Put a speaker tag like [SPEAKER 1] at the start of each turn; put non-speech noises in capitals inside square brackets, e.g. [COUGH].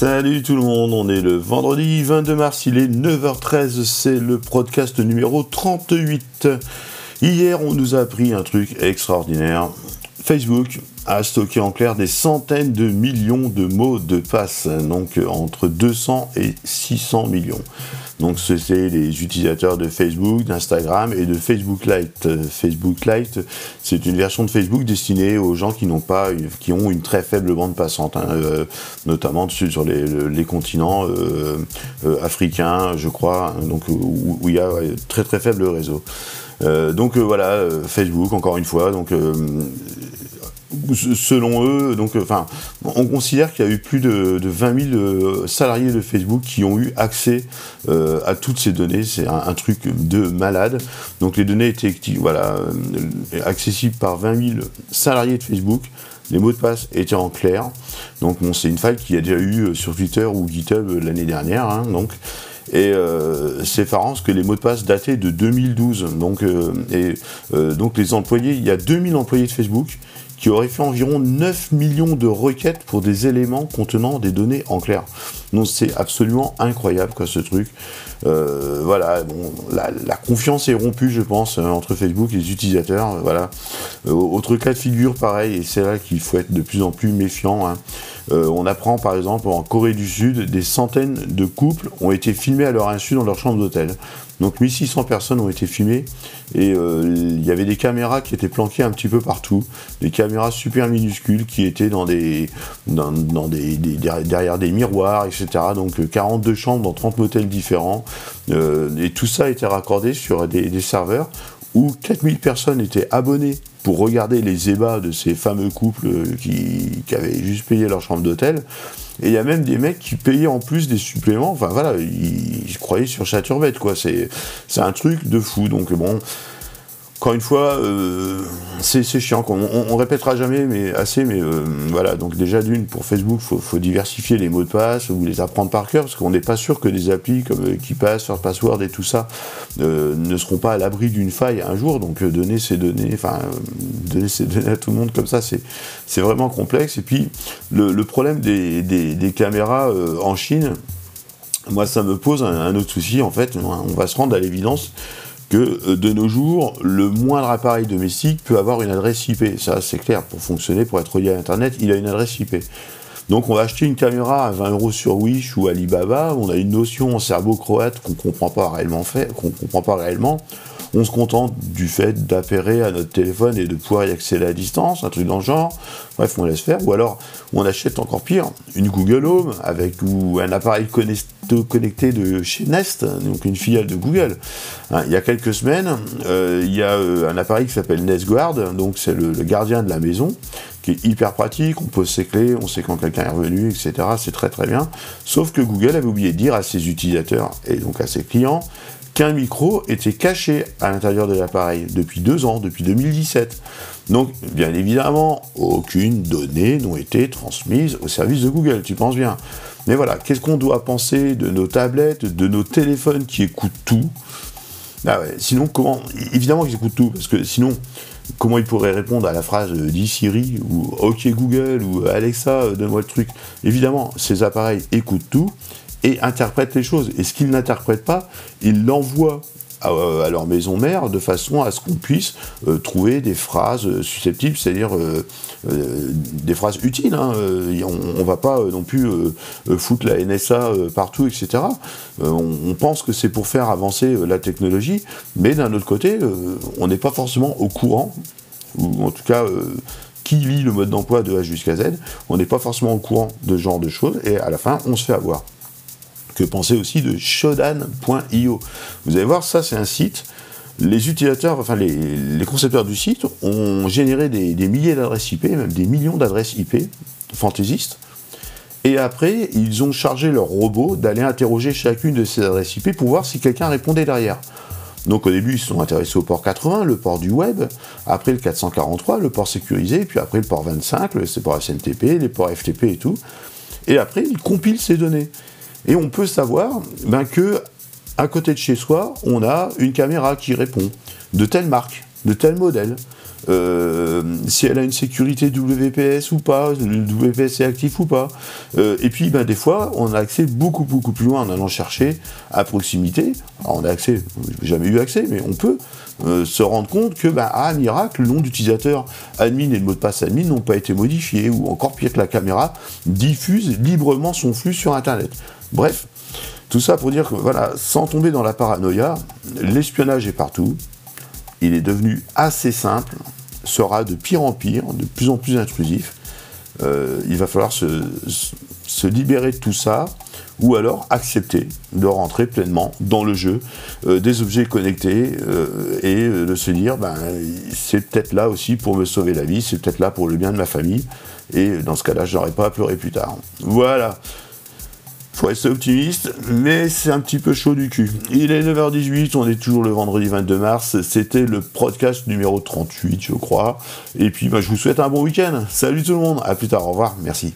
[SPEAKER 1] Salut tout le monde, on est le vendredi 22 mars, il est 9h13, c'est le podcast numéro 38. Hier, on nous a appris un truc extraordinaire. Facebook a stocké en clair des centaines de millions de mots de passe, donc entre 200 et 600 millions. Donc c'est les utilisateurs de Facebook, d'Instagram et de Facebook Lite. Facebook Lite, c'est une version de Facebook destinée aux gens qui n'ont pas, qui ont une très faible bande passante, hein, euh, notamment sur les, continents euh, euh, africains, je crois, hein, donc où, il y a très très faible réseau. donc voilà, Facebook encore une fois, donc selon eux, donc, euh, enfin, on considère qu'il y a eu plus de, 20 000 euh, salariés de Facebook qui ont eu accès euh, à toutes ces données. C'est un, truc de malade. Donc, les données étaient voilà, accessibles par 20 000 salariés de Facebook. Les mots de passe étaient en clair. Donc, bon, c'est une faille qu'il y a déjà eu sur Twitter ou GitHub l'année dernière. Hein, donc, et c'est effarant que les mots de passe dataient de 2012. Donc, et, donc les employés, il y a 2000 employés de Facebook qui aurait fait environ 9 millions de requêtes pour des éléments contenant des données en clair. Donc c'est absolument incroyable quoi ce truc. Euh, voilà, bon, la, confiance est rompue, je pense, euh, entre Facebook et les utilisateurs. Euh, voilà. autre cas de figure, pareil, et c'est là qu'il faut être de plus en plus méfiant. Hein. on apprend par exemple en Corée du Sud, des centaines de couples ont été filmés à leur insu dans leur chambre d'hôtel. Donc 1600 personnes ont été filmées et euh, il y avait des caméras qui étaient planquées un petit peu partout, des caméras super minuscules qui étaient dans des, dans, des, derrière des miroirs. Donc 42 chambres dans 30 hôtels différents euh, et tout ça été raccordé sur des, serveurs où 4000 personnes étaient abonnées pour regarder les ébats de ces fameux couples qui, qui avaient juste payé leur chambre d'hôtel. Et il y a même des mecs qui payaient en plus des suppléments. Enfin voilà, ils, croyaient sur Chaturbette, quoi. C'est un truc de fou. Donc bon, encore une fois, euh, c'est chiant. On, on, répétera jamais, mais assez. Mais euh, voilà. Donc déjà d'une pour Facebook, faut, faut diversifier les mots de passe ou les apprendre par cœur, parce qu'on n'est pas sûr que des applis comme euh, KeePass, First Password et tout ça ne seront pas à l'abri d'une faille un jour. Donc donner ces données, enfin donner ces [LAUGHS] données à tout le monde comme ça, c'est vraiment complexe. Et puis le, problème des, des, caméras en Chine, moi ça me pose un autre souci. En fait, on va se rendre à l'évidence que euh, de nos jours, le moindre appareil domestique peut avoir une adresse IP. Ça, c'est clair, pour fonctionner, pour être relié à Internet, il a une adresse IP. Donc on va acheter une caméra à 20 euros sur Wish ou Alibaba, on a une notion en serbo-croate qu'on comprend pas réellement fait, qu'on comprend pas réellement. On se contente du fait d'appairer à notre téléphone et de pouvoir y accéder à distance, un truc dans le genre. Bref, on laisse faire. Ou alors, on achète encore pire, une Google Home avec ou un appareil connecté de chez Nest, donc une filiale de Google. Hein, il y a quelques semaines, euh, il y a euh, un appareil qui s'appelle Nest Guard, donc c'est le, gardien de la maison, qui est hyper pratique, on pose ses clés, on sait quand quelqu'un est revenu, etc. C'est très très bien. Sauf que Google avait oublié de dire à ses utilisateurs et donc à ses clients micro était caché à l'intérieur de l'appareil depuis deux ans, depuis 2017. Donc, bien évidemment, aucune donnée n'a été transmise au service de Google, tu penses bien. Mais voilà, qu'est-ce qu'on doit penser de nos tablettes, de nos téléphones qui écoutent tout? Ah Sinon, comment Évidemment qu'ils écoutent tout, parce que sinon, comment ils pourraient répondre à la phrase euh, dit Siri ou OK Google ou Alexa, euh, donne-moi le truc Évidemment, ces appareils écoutent tout et interprètent les choses. Et ce qu'ils n'interprètent pas, ils l'envoient à, leur maison mère de façon à ce qu'on puisse euh, trouver des phrases euh, susceptibles, c'est-à-dire euh, des phrases utiles. Hein. on, ne va pas non plus foutre la NSA partout, etc. On, pense que c'est pour faire avancer la technologie, mais d'un autre côté, on n'est pas forcément au courant, ou en tout cas qui lit le mode d'emploi de A jusqu'à Z, on n'est pas forcément au courant de ce genre de choses, et à la fin, on se fait avoir que penser aussi de shodan.io. Vous allez voir, ça c'est un site. Les utilisateurs, enfin les, concepteurs du site ont généré des, milliers d'adresses IP, même des millions d'adresses IP fantaisistes. Et après, ils ont chargé leur robot d'aller interroger chacune de ces adresses IP pour voir si quelqu'un répondait derrière. Donc au début, ils se sont intéressés au port 80, le port du web, après le 443, le port sécurisé, puis après le port 25, le port SMTP, les ports FTP et tout. Et après, ils compilent ces données. Et on peut savoir ben, que à côté de chez soi, on a une caméra qui répond de telle marque. De tel modèle. Euh, si elle a une sécurité WPS ou pas, le WPS est actif ou pas. Euh, et puis, ben, des fois, on a accès beaucoup, beaucoup plus loin en allant chercher à proximité. Alors, on a accès, jamais eu accès, mais on peut euh, se rendre compte que, ben, à miracle, le nom d'utilisateur admin et le mot de passe admin n'ont pas été modifiés, ou encore pire que la caméra diffuse librement son flux sur Internet. Bref, tout ça pour dire que, voilà, sans tomber dans la paranoïa, l'espionnage est partout, il est devenu assez simple, sera de pire en pire, de plus en plus intrusif. Euh, il va falloir se, libérer de tout ça, ou alors accepter de rentrer pleinement dans le jeu euh, des objets connectés euh, et de se dire, ben, c'est peut-être là aussi pour me sauver la vie, c'est peut-être là pour le bien de ma famille, et dans ce cas-là, je n'aurai pas à pleurer plus tard. Voilà faut rester optimiste, mais c'est un petit peu chaud du cul. Il est 9h18, on est toujours le vendredi 22 mars, c'était le podcast numéro 38, je crois. Et puis, bah, je vous souhaite un bon week-end. Salut tout le monde, à plus tard, au revoir, merci.